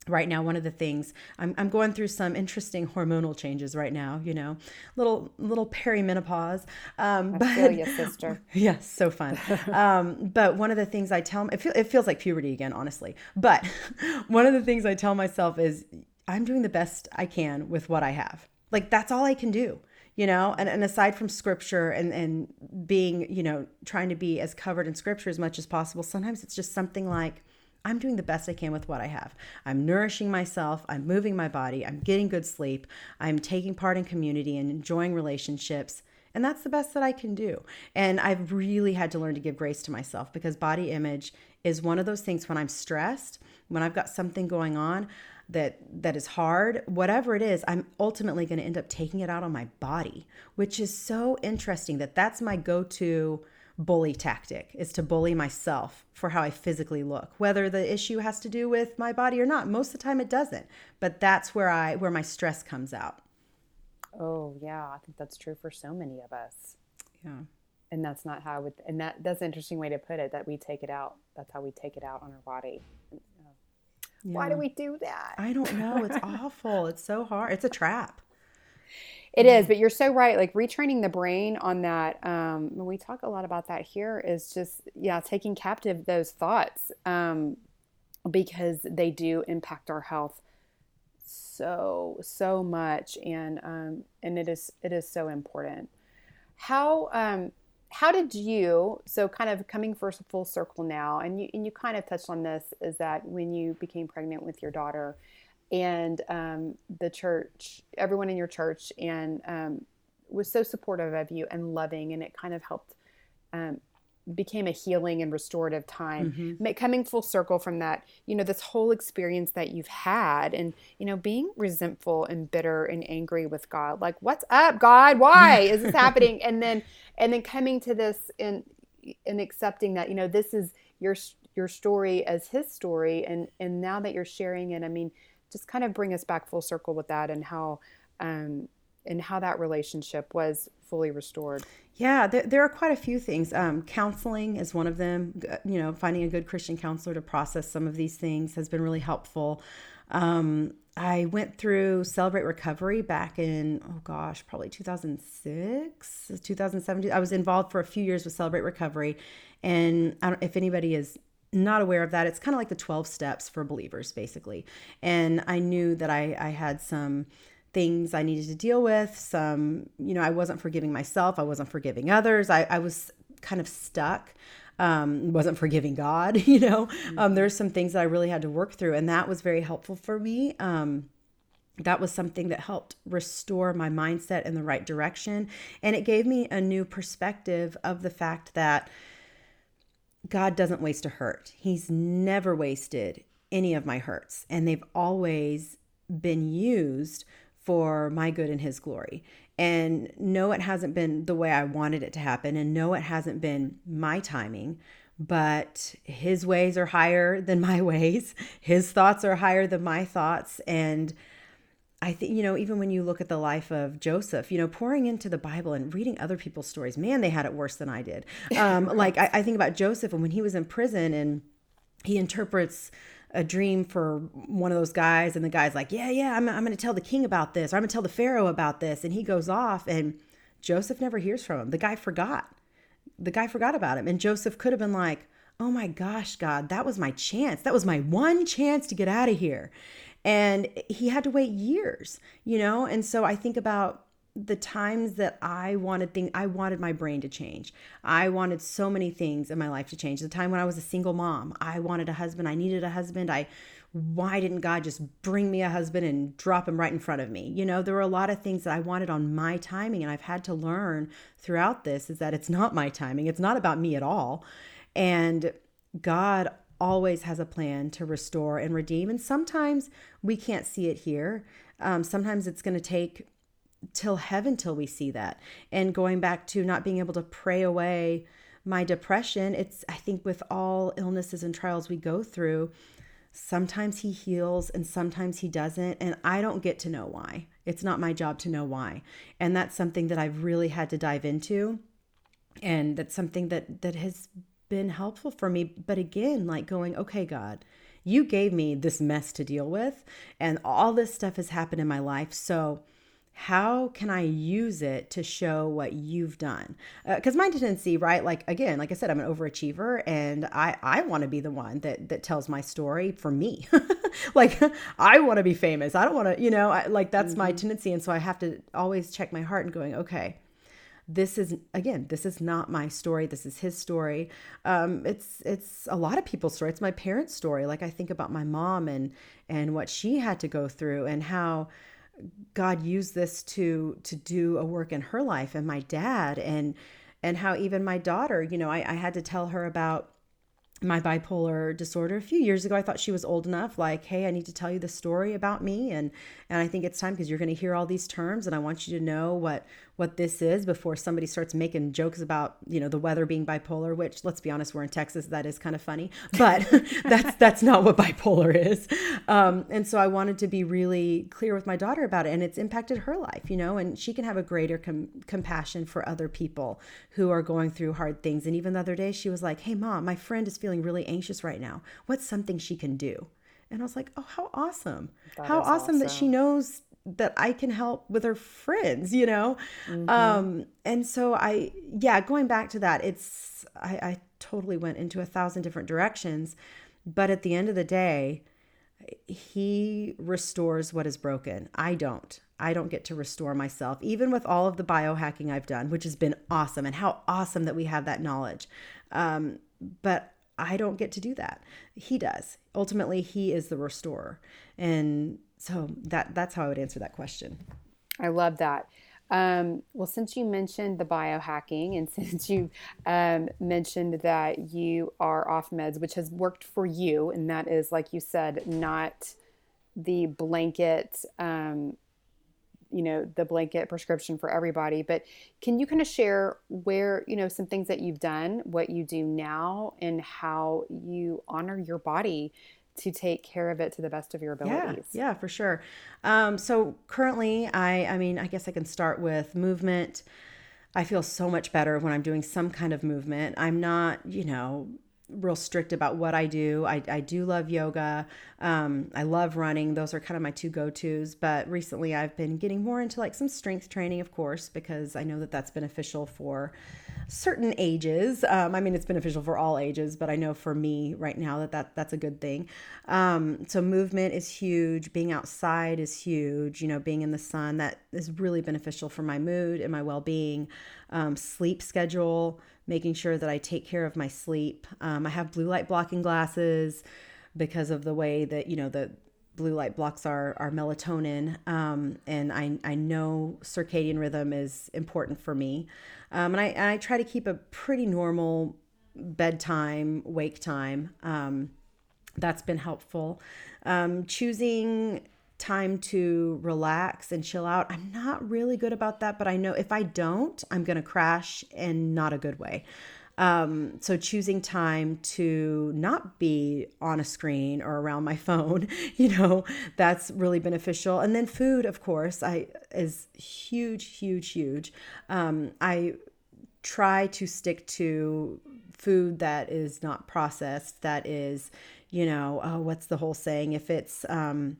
right now one of the things I'm, I'm going through some interesting hormonal changes right now you know little little perimenopause. Um I but feel you, sister. (laughs) Yes so fun. Um but one of the things i tell it, feel, it feels like puberty again honestly. But (laughs) one of the things i tell myself is i'm doing the best i can with what i have like that's all i can do you know and, and aside from scripture and and being you know trying to be as covered in scripture as much as possible sometimes it's just something like I'm doing the best I can with what I have. I'm nourishing myself, I'm moving my body, I'm getting good sleep, I'm taking part in community and enjoying relationships. And that's the best that I can do. And I've really had to learn to give grace to myself because body image is one of those things when I'm stressed, when I've got something going on that that is hard, whatever it is, I'm ultimately going to end up taking it out on my body, which is so interesting that that's my go-to bully tactic is to bully myself for how I physically look, whether the issue has to do with my body or not. Most of the time it doesn't, but that's where I where my stress comes out. Oh, yeah, I think that's true for so many of us. Yeah. And that's not how I would and that that's an interesting way to put it that we take it out. That's how we take it out on our body. Yeah. Why do we do that? I don't know. It's (laughs) awful. It's so hard. It's a trap. It is, but you're so right. Like retraining the brain on that. Um, we talk a lot about that here, is just yeah, taking captive those thoughts um, because they do impact our health so so much, and um, and it is it is so important. How um, how did you so kind of coming first full circle now, and you and you kind of touched on this is that when you became pregnant with your daughter and um, the church, everyone in your church, and um, was so supportive of you and loving, and it kind of helped. Um, became a healing and restorative time mm-hmm. coming full circle from that you know this whole experience that you've had and you know being resentful and bitter and angry with god. Like what's up god? Why (laughs) is this happening? And then and then coming to this and and accepting that you know this is your your story as his story. And and now that you're sharing it i mean just kind of bring us back full circle with that and how um, and how that relationship was fully restored. Yeah, there, there are quite a few things. Um, counseling is one of them. You know, finding a good Christian counselor to process some of these things has been really helpful. Um, I went through Celebrate Recovery back in, oh gosh, probably 2006, 2017. I was involved for a few years with Celebrate Recovery. And if anybody is not aware of that, it's kind of like the 12 steps for believers, basically. And I knew that I, I had some things I needed to deal with, some, you know, I wasn't forgiving myself, I wasn't forgiving others, I, I was kind of stuck. Um, wasn't forgiving God, (laughs) you know. Mm-hmm. Um, there's some things that I really had to work through, and that was very helpful for me. Um, that was something that helped restore my mindset in the right direction. And it gave me a new perspective of the fact that God doesn't waste a hurt. He's never wasted any of my hurts, and they've always been used for my good and His glory. And no, it hasn't been the way I wanted it to happen, and no, it hasn't been my timing, but His ways are higher than my (laughs) ways, His thoughts are higher than my thoughts. And I think, you know, even when you look at the life of Joseph, you know, pouring into the Bible and reading other people's stories, man, they had it worse than I did. Um, (laughs) like, I, I think about Joseph and when he was in prison and he interprets a dream for one of those guys, and the guy's like, Yeah, yeah, I'm, I'm going to tell the king about this, or I'm going to tell the Pharaoh about this. And he goes off, and Joseph never hears from him. The guy forgot. The guy forgot about him. And Joseph could have been like, Oh my gosh, God, that was my chance. That was my one chance to get out of here and he had to wait years you know and so i think about the times that I wanted things, I wanted my brain to change. I wanted so many things in my life to change. The time when I was a single mom, I wanted a husband. I needed a husband. I, why didn't God just bring me a husband and drop him right in front of me? You know, there were a lot of things that I wanted on my timing, and I've had to learn throughout this is that it's not my timing. It's not about me at all. And God always has a plan to restore and redeem. And sometimes we can't see it here. Um, sometimes it's going to take till heaven till we see that. And going back to not being able to pray away my depression, it's, I think, with all illnesses and trials we go through, sometimes he heals and sometimes he doesn't. And I don't get to know why. It's not my job to know why. And that's something that I've really had to dive into. And that's something that that has been helpful for me. But again, like going, okay, God, you gave me this mess to deal with, and all this stuff has happened in my life. So, how can I use it to show what you've done? Because uh, my tendency, right? Like again, like I said, I'm an overachiever, and I I want to be the one that that tells my story for me. (laughs) like I want to be famous. I don't want to, you know, I, like that's mm-hmm. my tendency, and so I have to always check my heart and going, okay, this is again this is not my story this is his story um, it's it's a lot of people's story it's my parents story like i think about my mom and and what she had to go through and how god used this to to do a work in her life and my dad and and how even my daughter you know i, I had to tell her about my bipolar disorder a few years ago. I thought she was old enough like hey i need to tell you the story about me and and i think it's time because you're going to hear all these terms and i want you to know what what this is before somebody starts making jokes about you know the weather being bipolar which let's be honest we're in texas that is kind of funny but (laughs) that's that's not what bipolar is. Um, and so i wanted to be really clear with my daughter about it and it's impacted her life you know and she can have a greater com- compassion for other people who are going through hard things. And even the other day she was like hey mom my friend is feeling really anxious right now. What's something she can do? And I was like, oh, how awesome. That how awesome, awesome, that she knows that I can help with her friends, you know? Mm-hmm. Um, and so I, yeah, going back to that, it's, I, I totally went into a thousand different directions. But at the end of the day, he restores what is broken. I don't. I don't get to restore myself, even with all of the biohacking I've done, which has been awesome. And how awesome that we have that knowledge. Um, but I don't get to do that. He does. Ultimately, he is the restorer. And so that that's how I would answer that question. I love that. Um, well, since you mentioned the biohacking and (laughs) since you um, mentioned that you are off meds, which has worked for you, and that is, like you said, not the blanket, um, you know, the blanket prescription for everybody. But can you kind of share where, you know, some things that you've done, what you do now, and how you honor your body to take care of it to the best of your abilities. Yeah, yeah, for sure. Um, so currently, I, I mean, I guess I can start with movement. I feel so much better when I'm doing some kind of movement. I'm not, you know, real strict about what I do. I, I do love yoga. Um, I love running. Those are kind of my two go tos. But recently I've been getting more into like some strength training, of course, because I know that that's beneficial for certain ages. Um, I mean, it's beneficial for all ages, but I know for me right now that, that that's a good thing. Um, so movement is huge. Being outside is huge. You know, being in the sun that is really beneficial for my mood and my well being. Um, sleep schedule, making sure that I take care of my sleep. Um, I have blue light blocking glasses because of the way that you know the blue light blocks our, our melatonin. Um, and I, I know circadian rhythm is important for me. Um, and, I, I try to keep a pretty normal bedtime, wake time. Um, that's been helpful. Um, choosing time to relax and chill out. I'm not really good about that, but I know if I don't, I'm going to crash in not a good way. Um, so choosing time to not be on a screen or around my (laughs) phone, you know, that's really beneficial. And then food, of course, I is huge, huge, huge. Um, I try to stick to food that is not processed, that is, you know, oh, what's the whole saying? If it's um,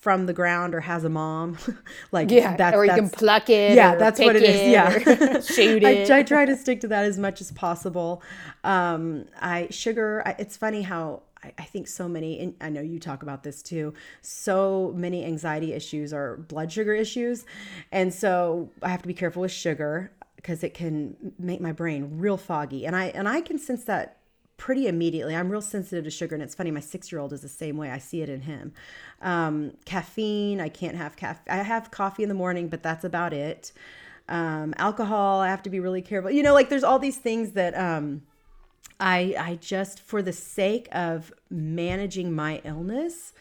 from the ground or has a mom. (laughs) like yeah, that's, or you can pluck it. Yeah, that's what it is. Yeah, (laughs) shoot (laughs) it. I, I, try to stick to that as much as possible. Um, I sugar. I, it's funny how I, I think so many. And I know you talk about this too. So many anxiety issues are blood sugar issues, and so I have to be careful with sugar because it can make my brain real foggy. And I and I can sense that pretty immediately. I'm real sensitive to sugar, and it's funny. My six year old is the same way. I see it in him. Um, caffeine, I can't have caffeine. I have coffee in the morning, but that's about it. Um, alcohol, I have to be really careful. You know, like there's all these things that um, I I just for the sake of managing my illness.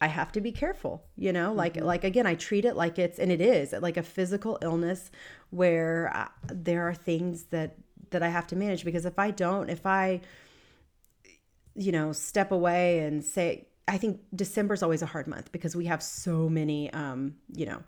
I have to be careful, you know, like mm-hmm. like again, I treat it like it's and it is like a physical illness where I, uh, there are things that that I have to manage because if I don't, if I you know, step away and say, I think December is always a hard month because we have so many, um, you know,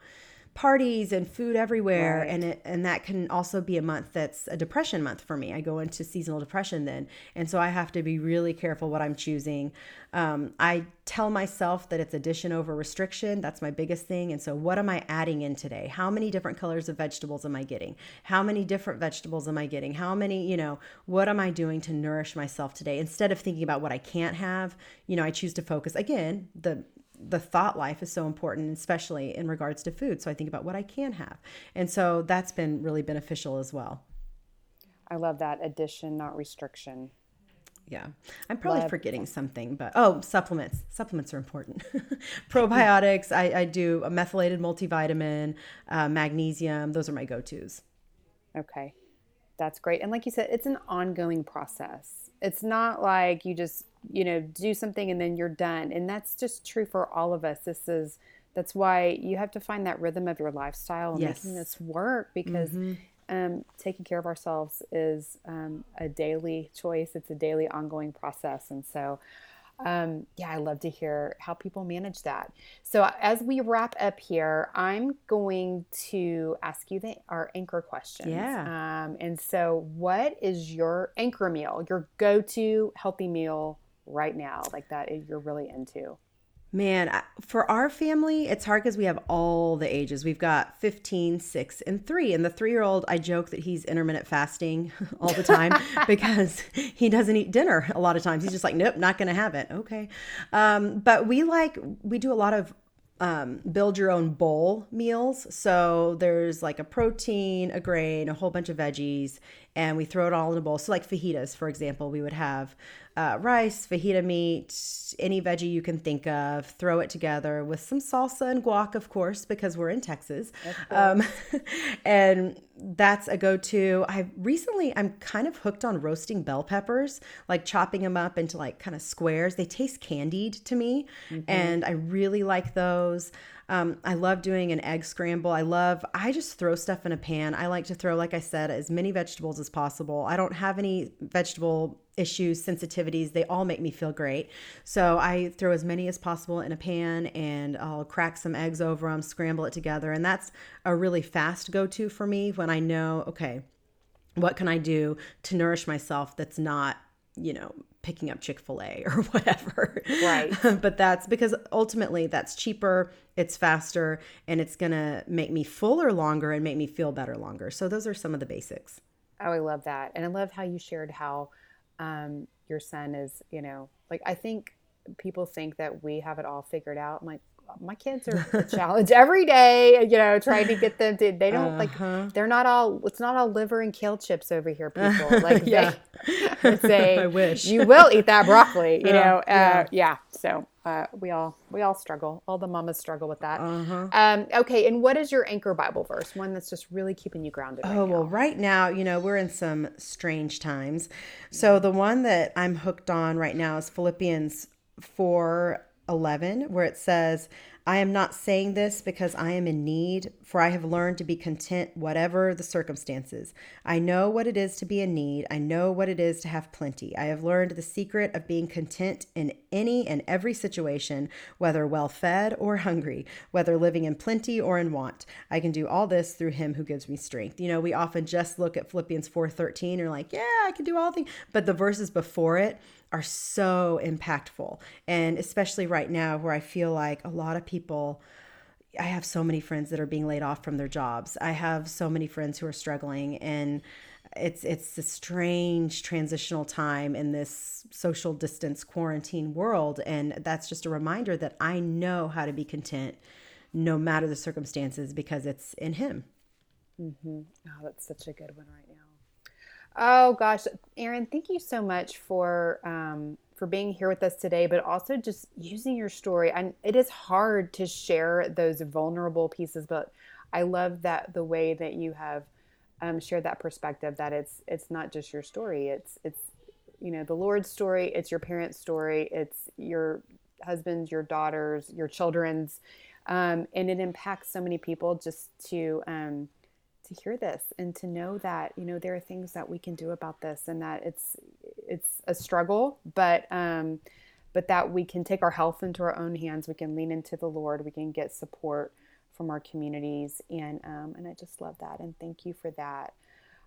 parties and food everywhere. Right. and it and that can also be a month that's a depression month for me. I go into seasonal depression then. And so i have to be really careful what i'm choosing. Um, i tell myself that it's addition over restriction. That's my biggest thing. And so what am i adding in today? How many different colors of vegetables am i getting? How many different vegetables am i getting? How many you know what am i doing to nourish myself today? Instead of thinking about what i can't have you know i choose to focus again the the thought life is so important, especially in regards to food. So I think about what I can have. And so that's been really beneficial as well. I love that addition, not restriction. Yeah. I'm probably love. forgetting something, but oh, supplements. Supplements are important. (laughs) Probiotics. I, I, do a methylated multivitamin, uh, magnesium. Those are my go tos. Okay. That's great. And like you said, it's an ongoing process. It's not like you just you know, do something and then you're done. And that's just true for all of us. This is that's why you have to find that rhythm of your lifestyle and yes. making this work because mm-hmm. um, taking care of ourselves is um, a daily choice. It's a daily ongoing process. And so, um, yeah, I love to hear how people manage that. So as we wrap up here, I'm going to ask you the, our anchor questions. Yeah. Um, and so, what is your anchor meal, your go-to healthy meal right now, like that you're really into? Man, for our family, it's hard because we have all the ages. We've got 15, 6, and 3. And the three year old, I joke that he's intermittent fasting (laughs) all the time (laughs) because he doesn't eat dinner a lot of times. He's just like, nope, not going to have it. Okay. Um, but we like, we do a lot of um, build your own bowl meals. So there's like a protein, a grain, a whole bunch of veggies, and we throw it all in a bowl. So, like fajitas, for example, we would have uh, rice, fajita meat, any veggie you can think of, throw it together with some salsa and guac, of course, because we're in Texas. Um, (laughs) and that's a go to. I recently, I'm kind of hooked on roasting bell peppers, like chopping them up into like kind of squares. They taste candied to me, mm-hmm. and I really like those. Um, I love doing an egg scramble. I love, I just throw stuff in a pan. I like to throw, like I said, as many vegetables as possible. I don't have any vegetable issues, sensitivities. They all make me feel great. So I throw as many as possible in a pan and I'll crack some eggs over them, scramble it together. And that's a really fast go to for me when I know, okay, what can I do to nourish myself that's not, you know, picking up Chick-fil-A (laughs) or whatever. Right. (laughs) but that's because ultimately that's cheaper, it's faster, and it's going to make me fuller longer and make me feel better longer. So those are some of the basics. Oh, I love that. And I love how you shared how um, your son is, you know, like I think people think that we have it all figured out. I'm like, my kids are a (laughs) challenge every day, you know, trying to get them to, they don't uh-huh. like, they're not all, it's not all liver and kale chips over here, (laughs) people. Like, yeah. (laughs) they say, I wish you will eat that broccoli, you know? Uh, yeah. yeah. So, uh, we all we all struggle. All the mamas struggle with that. Uh-huh. Um, okay, and what is your anchor Bible verse? One that's just really keeping you grounded. Right oh now? well, right now, you know, we're in some strange times. So the one that I'm hooked on right now is Philippians four eleven, where it says, I am not saying this because I am in need, for I have learned to be content whatever the circumstances. I know what it is to be in need. I know what it is to have plenty. I have learned the secret of being content in any and every situation, whether well fed or hungry, whether living in plenty or in want. I can do all this through him who gives me strength. You know, we often just look at Philippians 4:13 and are like, yeah, I can do all things, but the verses before it are so impactful. And especially right now, where I feel like a lot of people, I have so many friends that are being laid off from their jobs. I have so many friends who are struggling and it's it's a strange transitional time in this social distance quarantine world and that's just a reminder that I know how to be content no matter the circumstances because it's in him. Mm-hmm. Oh, that's such a good one right. Oh gosh, Erin, thank you so much for um, for being here with us today, but also just using your story. And it is hard to share those vulnerable pieces, but I love that the way that you have um, shared that perspective that it's it's not just your story. It's it's you know the Lord's story. It's your parents' story. It's your husband's, your daughters, your children's, um, and it impacts so many people. Just to um, to hear this and to know that you know there are things that we can do about this and that it's it's a struggle but um but that we can take our health into our own hands we can lean into the lord we can get support from our communities and um and i just love that and thank you for that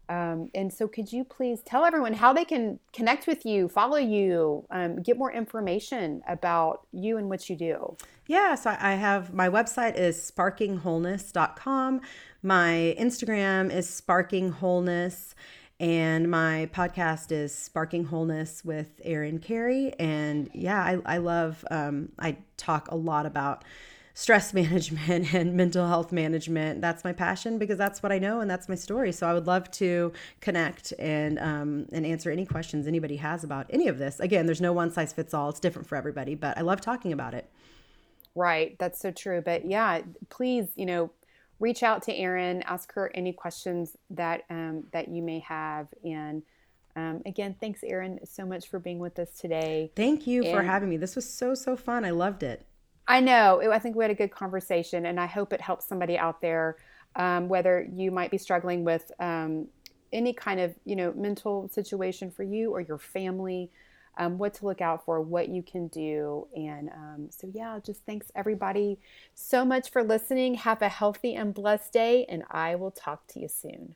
um, and so, could you please tell everyone how they can connect with you, follow you, um, get more information about you and what you do? Yeah, so I have my website is sparkingwholeness.com. My Instagram is sparking wholeness. And my podcast is Sparking Wholeness with Erin Kerry. And yeah, I, I love, um, I talk a lot about stress (laughs) management and mental health management. That's my passion because that's what I know and that's my story. So I would love to connect and um, and answer any questions anybody has about any of this. Again, there's no one size fits all. It's different for everybody, but I love talking about it. Right, that's so true. But yeah, please, you know, reach out to Erin, ask her any questions that um, that you may have, and um, again, thanks, Erin, so much for being with us today. Thank you and for having me. This was so so fun. I loved it. I know. I think we had a good conversation, and I hope it helps somebody out there, um, whether you might be struggling with um, any kind of you know mental situation for you or your family. Um, what to look out for, what you can do. And um, so, yeah, just thanks everybody so much for listening. Have a healthy and blessed day, and I will talk to you soon.